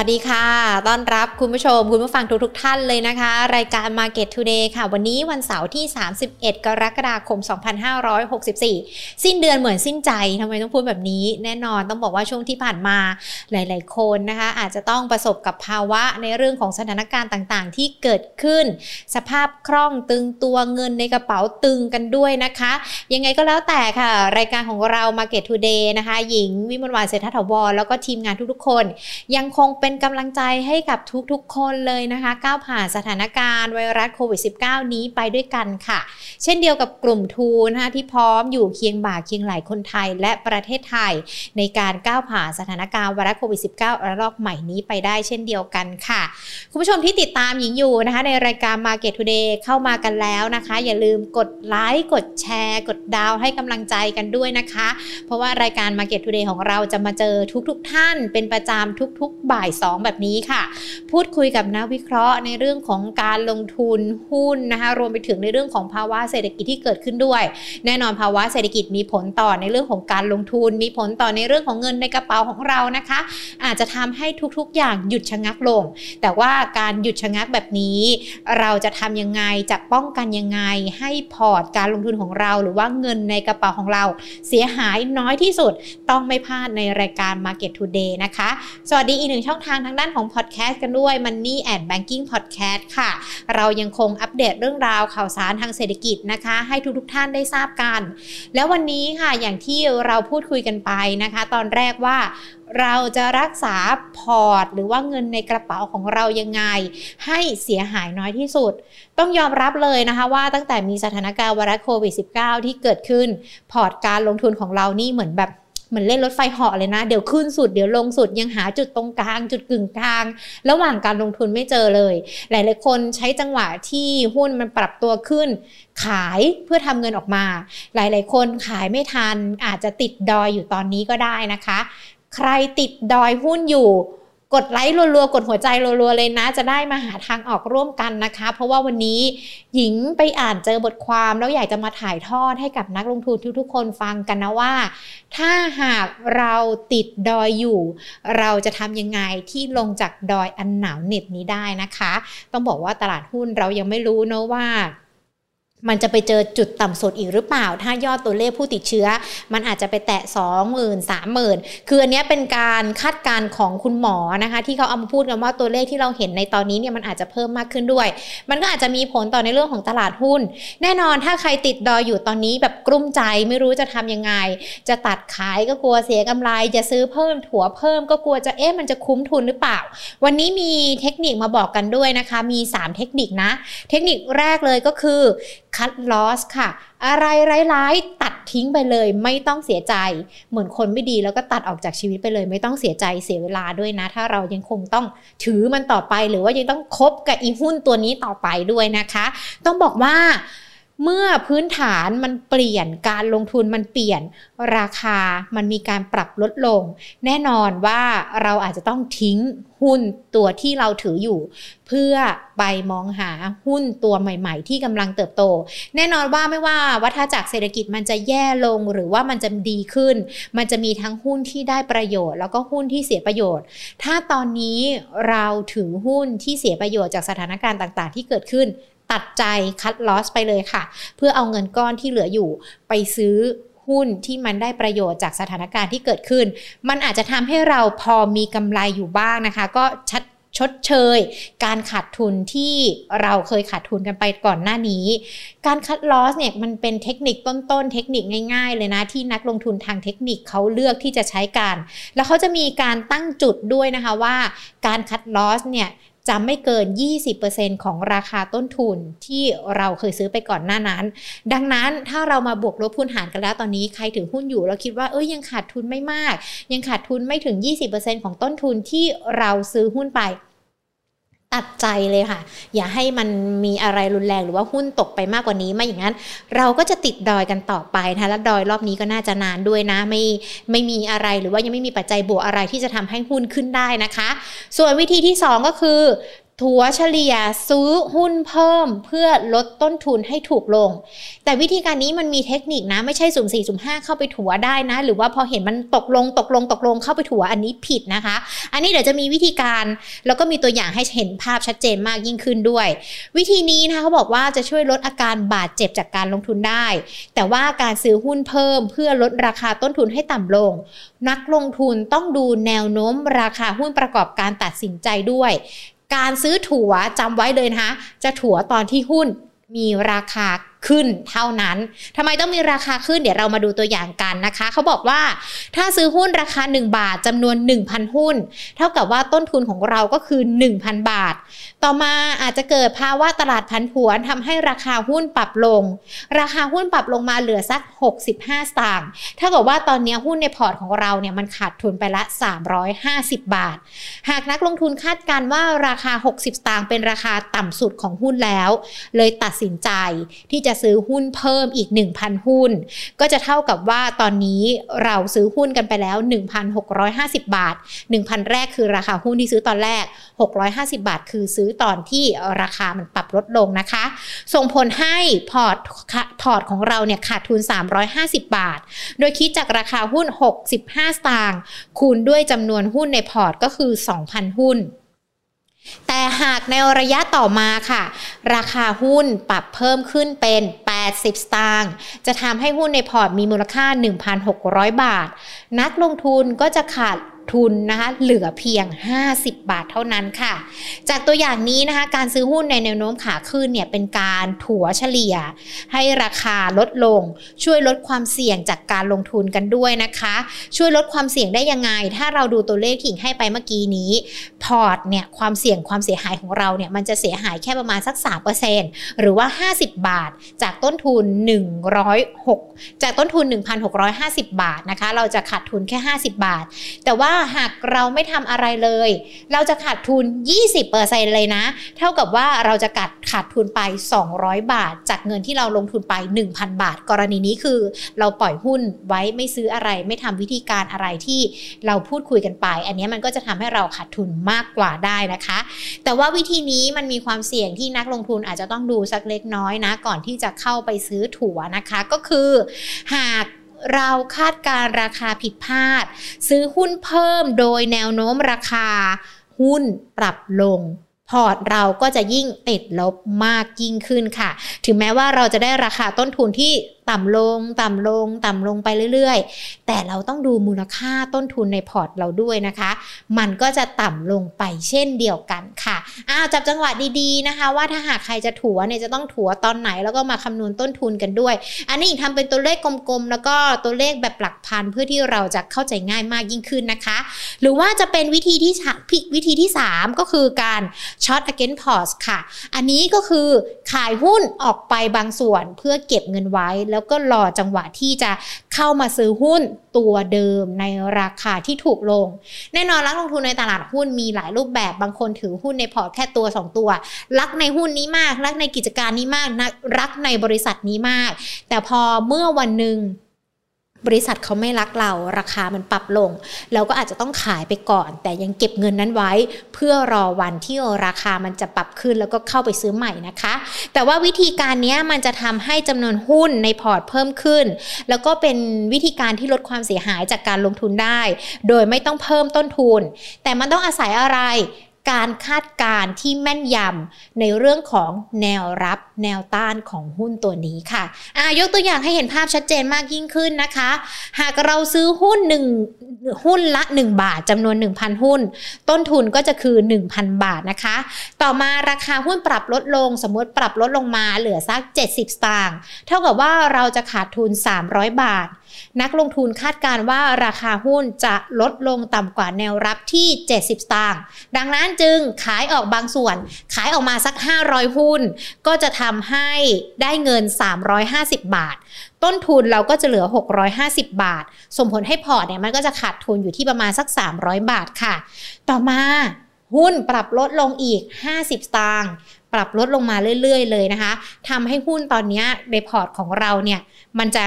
วัสดีค่ะ ต้อนรับคุณผู้ชม คุณผู้ฟังทุกทท่านเลยนะคะ รายการ Market Today ค่ะ วันนี้วันเสาร์ที่ 31 กรกฎาคม 2564 สิ้นเดือนเหมือนสิ้นใจทำไมต้องพูดแบบนี้ แน่นอนต้องบอกว่าช่วงที่ผ่านมาหลาย ๆ คนนะคะ อาจจะต้องประสบกับภาวะในเรื่องของสถานการณ์ต่าง ๆ ที่เกิดขึ้น สภาพคล่องตึงตัวเงินในกระเป๋าตึงกันด้วยนะคะ ยังไงก็แล้วแต่ค่ะ รายการของเรา Market Today นะคะ หญิงวิมลวานเศรษฐถาวรแล้วก็ทีมงานทุก ๆ คน ยังคงเป็น็นกำลังใจให้กับทุกๆคนเลยนะคะก้าวผ่านสถานการณ์ไวรัสโควิด -19 นี้ไปด้วยกันค่ะ เช่นเดียวกับกลุ่มทูนะคะที่พร้อมอยู่เคียงบ่าเคียงไหลคนไทยและประเทศไทย ในการก้าวผ่านสถานการณ์ไวรัสโควิด -19 ระลอกใหม่นี้ไปได้เช่นเดียวกันค่ะ คุณผู้ชมที่ติดตามหญิงอยู่นะคะ ในรายการ Market Today เข้ามากันแล้วนะคะ อย่าลืมกดไลค์กดแชร์ กดดาวให้กำลังใจกันด้วยนะคะ เพราะว่ารายการ Market Today ของเราจะมาเจอทุกๆทท่านเป็นประจำทุกๆบ่าย2 แบบนี้ค่ะ พูดคุยกับนักวิเคราะห์ในเรื่องของการลงทุนหุ้นนะคะรวมไปถึงในเรื่องของภาวะเศรษฐกิจที่เกิดขึ้นด้วย แน่นอนภาวะเศรษฐกิจมีผลต่อในเรื่องของการลงทุน มีผลต่อในเรื่องของเงินในกระเป๋าของเรานะคะ อาจจะทำให้ทุกๆ อย่างหยุดชะงักลง แต่ว่าการหยุดชะงักแบบนี้ เราจะทำยังไงจะป้องกันยังไงให้พอร์ตการลงทุนของเรา หรือว่าเงินในกระเป๋าของเรา เสียหายน้อยที่สุดต้องไม่พลาดในรายการ Market Today นะคะ สวัสดีอีกหนึ่งช่องทางทางด้านของพอดแคสต์กันด้วย Money and Banking Podcast ค่ะ เรายังคงอัปเดตเรื่องราวข่าวสารทางเศรษฐกิจนะคะ ให้ทุกๆทท่านได้ทราบกัน แล้ววันนี้ค่ะอย่างที่เราพูดคุยกันไปนะคะ ตอนแรกว่าเราจะรักษาพอร์ต หรือว่าเงินในกระเป๋าของเรายังไง ให้เสียหายน้อยที่สุด ต้องยอมรับเลยนะคะว่าตั้งแต่มีสถานการณ์วรัสโควิด -19 ที่เกิดขึ้น พอร์ตการลงทุนของเรานี่เหมือนแบบ เหมือนเล่นรถไฟเหาะเลยนะ เดี๋ยวขึ้นสุดเดี๋ยวลงสุดยังหาจุดตรงกลาง จุดกึ่งกลาง ระหว่างการลงทุนไม่เจอเลย หลายๆคนใช้จังหวะที่หุ้นมันปรับตัวขึ้น ขายเพื่อทำเงินออกมา หลายๆ คนขายไม่ทันอาจจะติดดอยอยู่ตอนนี้ก็ได้นะคะ ใครติดดอยหุ้นอยู่ กดไลค์รัวๆ กดหัวใจรัวๆ เลยนะ จะได้มาหาทางออกร่วมกันนะคะ เพราะว่าวันนี้หญิงไปอ่านเจอบทความแล้วอยากจะมาถ่ายทอดให้กับนักลงทุนทุกๆ คนฟังกันนะว่า ถ้าหากเราติดดอยอยู่ เราจะทำยังไงที่ลงจากดอยอันหนาวเหน็บนี้ได้นะคะ ต้องบอกว่าตลาดหุ้นเรายังไม่รู้นะว่า มันจะไปเจอจุดต่ำสุดอีกหรือเปล่า ถ้ายอดตัวเลขผู้ติดเชื้อ มันอาจจะไปแตะ 2 0,000 30,000 คืออันนี้เป็นการคาดการณ์ของคุณหมอนะคะ ที่เขาเอามาพูดกันว่าตัวเลขที่เราเห็นในตอนนี้เนี่ยมันอาจจะเพิ่มมากขึ้นด้วย มันก็อาจจะมีผลต่อในเรื่องของตลาดหุ้น แน่นอนถ้าใครติดดอยอยู่ตอนนี้แบบกลุ้มใจไม่รู้จะทำยังไง จะตัดขายก็กลัวเสียกำไร จะซื้อเพิ่มถั่วเพิ่มก็กลัวจะเอ๊ะมันจะคุ้มทุนหรือเปล่า วันนี้มีเทคนิคมาบอกกันด้วยนะคะ มี 3 เทคนิคนะ เทคนิคแรกเลยก็คือคัดลอสค่ะ อะไรร้ายๆตัดทิ้งไปเลย ไม่ต้องเสียใจ เหมือนคนไม่ดีแล้วก็ตัดออกจากชีวิตไปเลย ไม่ต้องเสียใจเสียเวลาด้วยนะ ถ้าเรายังคงต้องถือมันต่อไป หรือว่ายังต้องคบกับอีหุ้นตัวนี้ต่อไปด้วยนะคะ ต้องบอกว่า เมื่อพื้นฐานมันเปลี่ยนการลงทุนมันเปลี่ยนราคามันมีการปรับลดลง แน่นอนว่าเราอาจจะต้องทิ้งหุ้นตัวที่เราถืออยู่ เพื่อไปมองหาหุ้นตัวใหม่ ๆ ที่กำลังเติบโต แน่นอนว่าไม่ว่าวัฏจักรเศรษฐกิจมันจะแย่ลงหรือว่ามันจะดีขึ้น มันจะมีทั้งหุ้นที่ได้ประโยชน์ แล้วก็หุ้นที่เสียประโยชน์ ถ้าตอนนี้เราถือหุ้นที่เสียประโยชน์จากสถานการณ์ต่าง ๆ ที่เกิดขึ้น ตัดใจคัดลอสไปเลยค่ะ เพื่อเอาเงินก้อนที่เหลืออยู่ไปซื้อหุ้นที่มันได้ประโยชน์จากสถานการณ์ที่เกิดขึ้น มันอาจจะทำให้เราพอมีกำไรอยู่บ้างนะคะ ก็ชัดชดเชย การขาดทุนที่เราเคยขาดทุนกันไปก่อนหน้านี้ การคัดลอสเนี่ยมันเป็นเทคนิคต้นๆ เทคนิคง่ายๆ เลยนะ ที่นักลงทุนทางเทคนิคเขาเลือกที่จะใช้การ แล้วเขาจะมีการตั้งจุดด้วยนะคะว่า การคัดลอสเนี่ย จะไม่เกิน 20%ของราคาต้นทุนที่เราเคยซื้อไปก่อนหน้านั้น ดังนั้นถ้าเรามาบวกลบพูนหารกันแล้วตอนนี้ใครถือหุ้นอยู่เราคิดว่าเอ้ยยังขาดทุนไม่มาก ยังขาดทุนไม่ถึง 20%ของต้นทุนที่เราซื้อหุ้นไป ตัดใจเลยค่ะ อย่าให้มันมีอะไรรุนแรงหรือว่าหุ้นตกไปมากกว่านี้ไม่อย่างนั้น เราก็จะติดดอยกันต่อไปนะและดอยรอบนี้ก็น่าจะนานด้วยนะ ไม่ไม่มีอะไรหรือว่ายังไม่มีปัจจัยบวกอะไรที่จะทำให้หุ้นขึ้นได้นะคะ ส่วนวิธีที่ 2 ก็คือ ถัวเฉลี่ยซื้อหุ้นเพิ่มเพื่อลดต้นทุนให้ถูกลง แต่วิธีการนี้มันมีเทคนิคนะ ไม่ใช่สุ่มสี่สุ่มห้าเข้าไปถัวได้นะ หรือว่าพอเห็นมันตกลงตกลงตกลงเข้าไปถัวอันนี้ผิดนะคะ อันนี้เดี๋ยวจะมีวิธีการแล้วก็มีตัวอย่างให้เห็นภาพชัดเจนมากยิ่งขึ้นด้วย วิธีนี้นะคะเขาบอกว่าจะช่วยลดอาการบาดเจ็บจากการลงทุนได้ แต่ว่าการซื้อหุ้นเพิ่ม เพื่อลดราคาต้นทุนให้ต่ำลง นักลงทุนต้องดูแนวโน้มราคาหุ้นประกอบการตัดสินใจด้วย การซื้อถั่วจำไว้เลยนะคะจะถั่วตอนที่หุ้นมีราคาขึ้นเท่านั้นทำไมต้องมีราคาขึ้นเดี๋ยวเรามาดูตัวอย่างกันนะคะ เขาบอกว่าถ้าซื้อหุ้นราคา 1 บาทจำนวน 1,000 หุ้น เท่ากับว่าต้นทุนของเราก็คือ 1,000 บาท ต่อมาอาจจะเกิดภาวะตลาดพันผวนทำให้ราคาหุ้นปรับลง ราคาหุ้นปรับลงมาเหลือสัก 65 สตางค์ถ้ากับว่าตอนนี้หุ้นในพอร์ตของเราเนี่ยมันขาดทุนไปละ 350 บาท หากนักลงทุนคาดการว่าราคา 60 สตางค์เป็นราคาต่ำสุดของหุ้นแล้ว เลยตัดสินใจที่จะจะซื้อหุ้นเพิ่มอีก 1,000 หุ้น ก็จะเท่ากับว่าตอนนี้เราซื้อหุ้นกันไปแล้ว 1,650 บาท 1,000 แรกคือราคาหุ้นที่ซื้อตอนแรก 650 บาท คือซื้อตอนที่ราคามันปรับลดลงนะคะ ส่งผลให้พอร์ตพอร์ตของเราเนี่ยขาดทุน 350 บาท โดยคิดจากราคาหุ้น 65 สตางค์คูณด้วยจำนวนหุ้นในพอร์ตก็คือ 2,000 หุ้น แต่หากในระยะต่อมาค่ะ ราคาหุ้นปรับเพิ่มขึ้นเป็น 80 สตางค์จะทำให้หุ้นในพอร์ตมีมูลค่า 1,600 บาท นักลงทุนก็จะขาด ทุนนะคะเหลือเพียง 50 บาทเท่านั้นค่ะ จากตัวอย่างนี้นะคะการซื้อหุ้นในแนวโน้มขาขึ้นเนี่ยเป็นการถัวเฉลี่ย ให้ราคาลดลง ช่วยลดความเสี่ยงจากการลงทุนกันด้วยนะคะ ช่วยลดความเสี่ยงได้ยังไง ถ้าเราดูตัวเลขที่ให้ไปเมื่อกี้นี้พอร์ตเนี่ยความเสี่ยงความเสียหายของเราเนี่ยมันจะเสียหายแค่ประมาณสัก 3%หรือว่า 50 บาท จากต้นทุน 106 จากต้นทุน 1,650 บาทนะคะ เราจะขาดทุนแค่ 50 บาท แต่ว่าหากเราไม่ทำอะไรเลย เราจะขาดทุน 20%เลยนะ เท่ากับว่าเราจะกัดขาดทุนไป 200 บาท จากเงินที่เราลงทุนไป 1,000 บาท กรณีนี้คือ เราปล่อยหุ้นไว้ไม่ซื้ออะไร ไม่ทำวิธีการอะไรที่เราพูดคุยกันไป อันนี้มันก็จะทำให้เราขาดทุนมากกว่าได้นะคะ แต่ว่าวิธีนี้มันมีความเสี่ยงที่นักลงทุนอาจจะต้องดูสักเล็กน้อยนะ ก่อนที่จะเข้าไปซื้อถั่วนะคะ ก็คือ หาก เราคาดการราคาผิดพลาด ซื้อหุ้นเพิ่มโดยแนวโน้มราคา หุ้นปรับลง พอร์ตเราก็จะยิ่งติดลบมากยิ่งขึ้นค่ะ ถึงแม้ว่าเราจะได้ราคาต้นทุนที่ ต่ำลง ต่ำลง ต่ำลงไปเรื่อย ๆ แต่เราต้องดูมูลค่าต้นทุนในพอร์ตเราด้วยนะคะ มันก็จะต่ำลงไปเช่นเดียวกันค่ะอ้าวจับจังหวะดีๆนะคะ ว่าถ้าหากใครจะถัวเนี่ยจะต้องถัวตอนไหนแล้วก็มาคำนวณต้นทุนกันด้วย อันนี้ทำเป็นตัวเลขกลมๆ แล้วก็ตัวเลขแบบหลักพันเพื่อที่เราจะเข้าใจง่ายมากยิ่งขึ้นนะคะ หรือว่าจะเป็นวิธีที่วิธีที่ 3 ก็คือการช็อต against pause ค่ะ อันนี้ก็คือขายหุ้นออกไปบางส่วนเพื่อเก็บเงินไว้แล้วแล้วก็รอจังหวะที่จะเข้ามาซื้อหุ้นตัวเดิมในราคาที่ถูกลง แน่นอนลักลงทุนในตลาดหุ้นมีหลายรูปแบบบางคนถือหุ้นในพอร์ตแค่ตัว 2 ตัว รักในหุ้นนี้มาก รักในกิจการนี้มากรักในบริษัทนี้มาก แต่พอเมื่อวันหนึ่ง บริษัทเขาไม่รักเราราคามันปรับลง เราก็อาจจะต้องขายไปก่อน แต่ยังเก็บเงินนั้นไว้ เพื่อรอวันที่ราคามันจะปรับขึ้นแล้วก็เข้าไปซื้อใหม่นะคะ แต่ว่าวิธีการนี้มันจะทำให้จำนวนหุ้นในพอร์ตเพิ่มขึ้น แล้วก็เป็นวิธีการที่ลดความเสียหายจากการลงทุนได้ โดยไม่ต้องเพิ่มต้นทุน แต่มันต้องอาศัยอะไร การคาดการที่แม่นยำในเรื่องของแนวรับแนวต้านของหุ้นตัวนี้ค่ะอายกตัวอย่างให้เห็นภาพชัดเจนมากยิ่งขึ้นนะคะ หากเราซื้อหุ้น1หุ้นละ 1 บาทจำนวน 1,000 หุ้น ต้นทุนก็จะคือ 1,000 บาทนะคะ ต่อมาราคาหุ้นปรับลดลง สมมติปรับลดลงมาเหลือสัก 70 สตางค์เท่ากับว่าเราจะขาดทุน 300 บาท นักลงทุนคาดการว่าราคาหุ้นจะลดลงต่ำกว่าแนวรับที่ 70 สตางค์ ดังนั้นจึงขายออกบางส่วน ขายออกมาสัก 500 หุ้น ก็จะทำให้ได้เงิน 350 บาท ต้นทุนเราก็จะเหลือ 650 บาทส่งผลให้พอร์ตเนี่ยมันก็จะขาดทุนอยู่ที่ประมาณสัก 300 บาทค่ะ ต่อมาหุ้นปรับลดลงอีก 50 สตางค์ปรับลดลงมาเรื่อย ๆ เลยนะคะทำให้หุ้นตอนนี้ในพอร์ตของเราเนี่ยมันจะ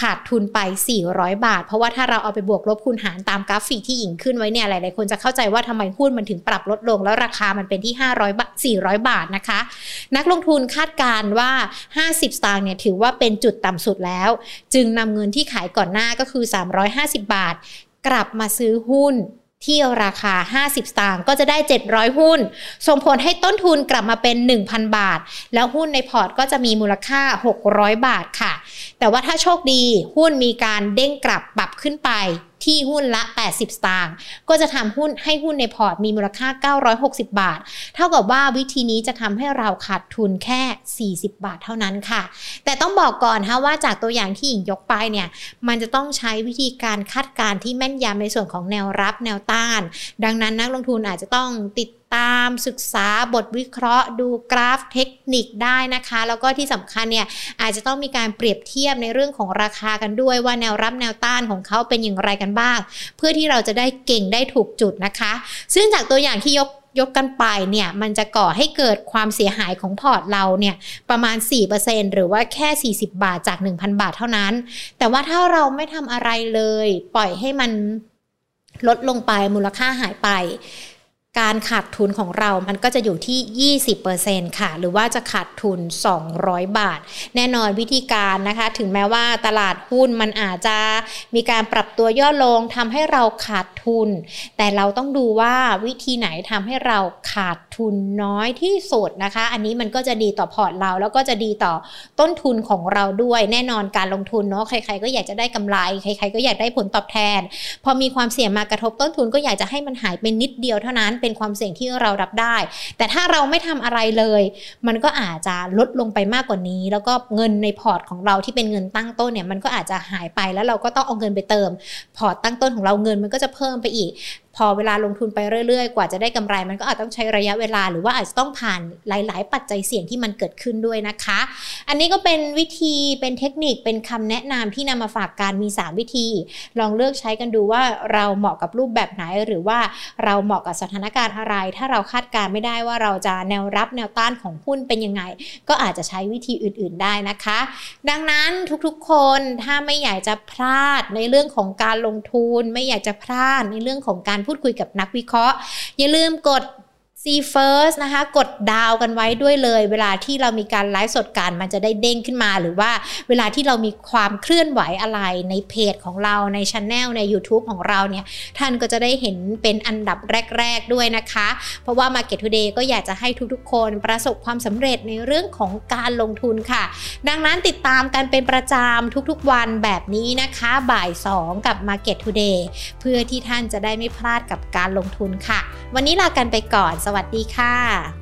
ขาดทุนไป 400 บาท เพราะว่าถ้าเราเอาไปบวกลบคูณหารตามกราฟิกที่หญิงขึ้นไว้เนี่ยหลายๆคนจะเข้าใจว่าทำไมหุ้นมันถึงปรับลดลง แล้วราคามันเป็นที่ 500บาท400 บาทนะคะ นักลงทุนคาดการว่า 50 สตางค์เนี่ยถือว่าเป็นจุดต่ำสุดแล้ว จึงนำเงินที่ขายก่อนหน้าก็คือ 350 บาท กลับมาซื้อหุ้น ที่ราคา 50 สตางค์ก็จะได้ 700 หุ้น ส่งผลให้ต้นทุนกลับมาเป็น 1,000 บาท แล้วหุ้นในพอร์ตก็จะมีมูลค่า 600 บาทค่ะ แต่ว่าถ้าโชคดีหุ้นมีการเด้งกลับปรับขึ้นไป ที่หุ้นละ 80 สตางค์ก็จะทำหุ้นให้หุ้นในพอร์ตมีมูลค่า 960 บาท เท่ากับว่าวิธีนี้จะทำให้เราขาดทุนแค่ 40 บาทเท่านั้นค่ะ แต่ต้องบอกก่อนฮะว่าจากตัวอย่างที่หญิงยกไปเนี่ย มันจะต้องใช้วิธีการคาดการณ์ที่แม่นยำในส่วนของแนวรับแนวต้าน ดังนั้นนักลงทุนอาจจะต้องติด ตามศึกษาบทวิเคราะห์ ดูกราฟเทคนิคได้นะคะ แล้วก็ที่สำคัญเนี่ยอาจจะต้องมีการเปรียบเทียบในเรื่องของราคากันด้วยว่าแนวรับแนวต้านของเขาเป็นอย่างไรกันบ้าง เพื่อที่เราจะได้เก่งได้ถูกจุดนะคะ ซึ่งจากตัวอย่างที่ยกยกกันไปเนี่ยมันจะก่อให้เกิดความเสียหายของพอร์ตเราเนี่ยประมาณ 4%หรือว่าแค่ 40 บาทจาก 1,000 บาทเท่านั้น แต่ว่าถ้าเราไม่ทำอะไรเลย ปล่อยให้มันลดลงไปมูลค่าหายไป การขาดทุนของเรา มันก็จะอยู่ที่ 20%ค่ะ หรือว่าจะขาดทุน 200 บาท แน่นอนวิธีการนะคะ ถึงแม้ว่าตลาดหุ้นมันอาจจะมีการปรับตัวย่อลงทำให้เราขาดทุน แต่เราต้องดูว่าวิธีไหนทำให้เราขาด ทุนน้อยที่สุดนะคะ อันนี้มันก็จะดีต่อพอร์ตเรา แล้วก็จะดีต่อต้นทุนของเราด้วยแน่นอนการลงทุนเนาะใครๆก็อยากจะได้กำไร ใครๆก็อยากได้ผลตอบแทน พอมีความเสี่ยงมากระทบต้นทุนก็อยากจะให้มันหายเป็นนิดเดียวเท่านั้นเป็นความเสี่ยงที่เรารับได้ แต่ถ้าเราไม่ทำอะไรเลย มันก็อาจจะลดลงไปมากกว่านี้ แล้วก็เงินในพอร์ตของเราที่เป็นเงินตั้งต้นเนี่ยมันก็อาจจะหายไปแล้วเราก็ต้องเอาเงินไปเติม พอร์ตตั้งต้นของเราเงินมันก็จะเพิ่มไปอีกพอเวลาลงทุนไปเรื่อยๆ กว่าจะได้กำไร มันก็อาจต้องใช้ระยะเวลาหรือว่าอาจจะต้องผ่านหลาย ๆ ปัจจัยเสี่ยงที่มันเกิดขึ้นด้วยนะคะ อันนี้ก็เป็นวิธีเป็นเทคนิคเป็นคำแนะนำที่นำมาฝากการมี 3 วิธี ลองเลือกใช้กันดูว่าเราเหมาะกับรูปแบบไหนหรือว่าเราเหมาะกับสถานการณ์อะไร ถ้าเราคาดการไม่ได้ว่าเราจะแนวรับแนวต้านของหุ้นเป็นยังไง ก็อาจจะใช้วิธีอื่น ๆ ได้นะคะ ดังนั้นทุกๆ คนถ้าไม่อยากจะพลาดในเรื่องของการลงทุน ไม่อยากจะพลาดในเรื่องของการพูดคุยกับนักวิเคราะห์ อย่าลืมกด C first นะคะ กดดาวกันไว้ด้วยเลย เวลาที่เรามีการไลฟ์สดกันมันจะได้เด้งขึ้นมา หรือว่าเวลาที่เรามีความเคลื่อนไหวอะไรในเพจของเราในช anel ใน YouTube ของเราเนี่ย ท่านก็จะได้เห็นเป็นอันดับแรก ๆ ด้วยนะคะ เพราะว่า Market Today ก็อยากจะให้ทุกๆ คนประสบความสำเร็จในเรื่องของการลงทุนค่ะ ดังนั้นติดตามกันเป็นประจำทุกๆ วันแบบนี้นะคะบ่าย 2 กับ Market Today เพื่อที่ท่านจะได้ไม่พลาดกับการลงทุนค่ะ วันนี้ลากันไปก่อนวัสดีค่ะ